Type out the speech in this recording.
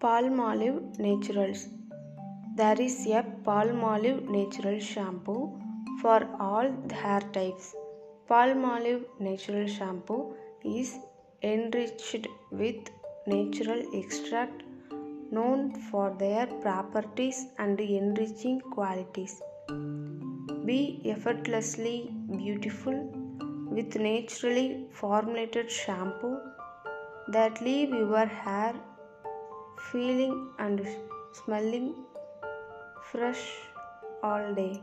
Palmolive Naturals. There is a Palmolive Natural shampoo for all hair types. Palmolive Natural shampoo is enriched with natural extract known for their properties and enriching qualities. Be effortlessly beautiful with naturally formulated shampoo that leave your hair feeling and smelling fresh all day.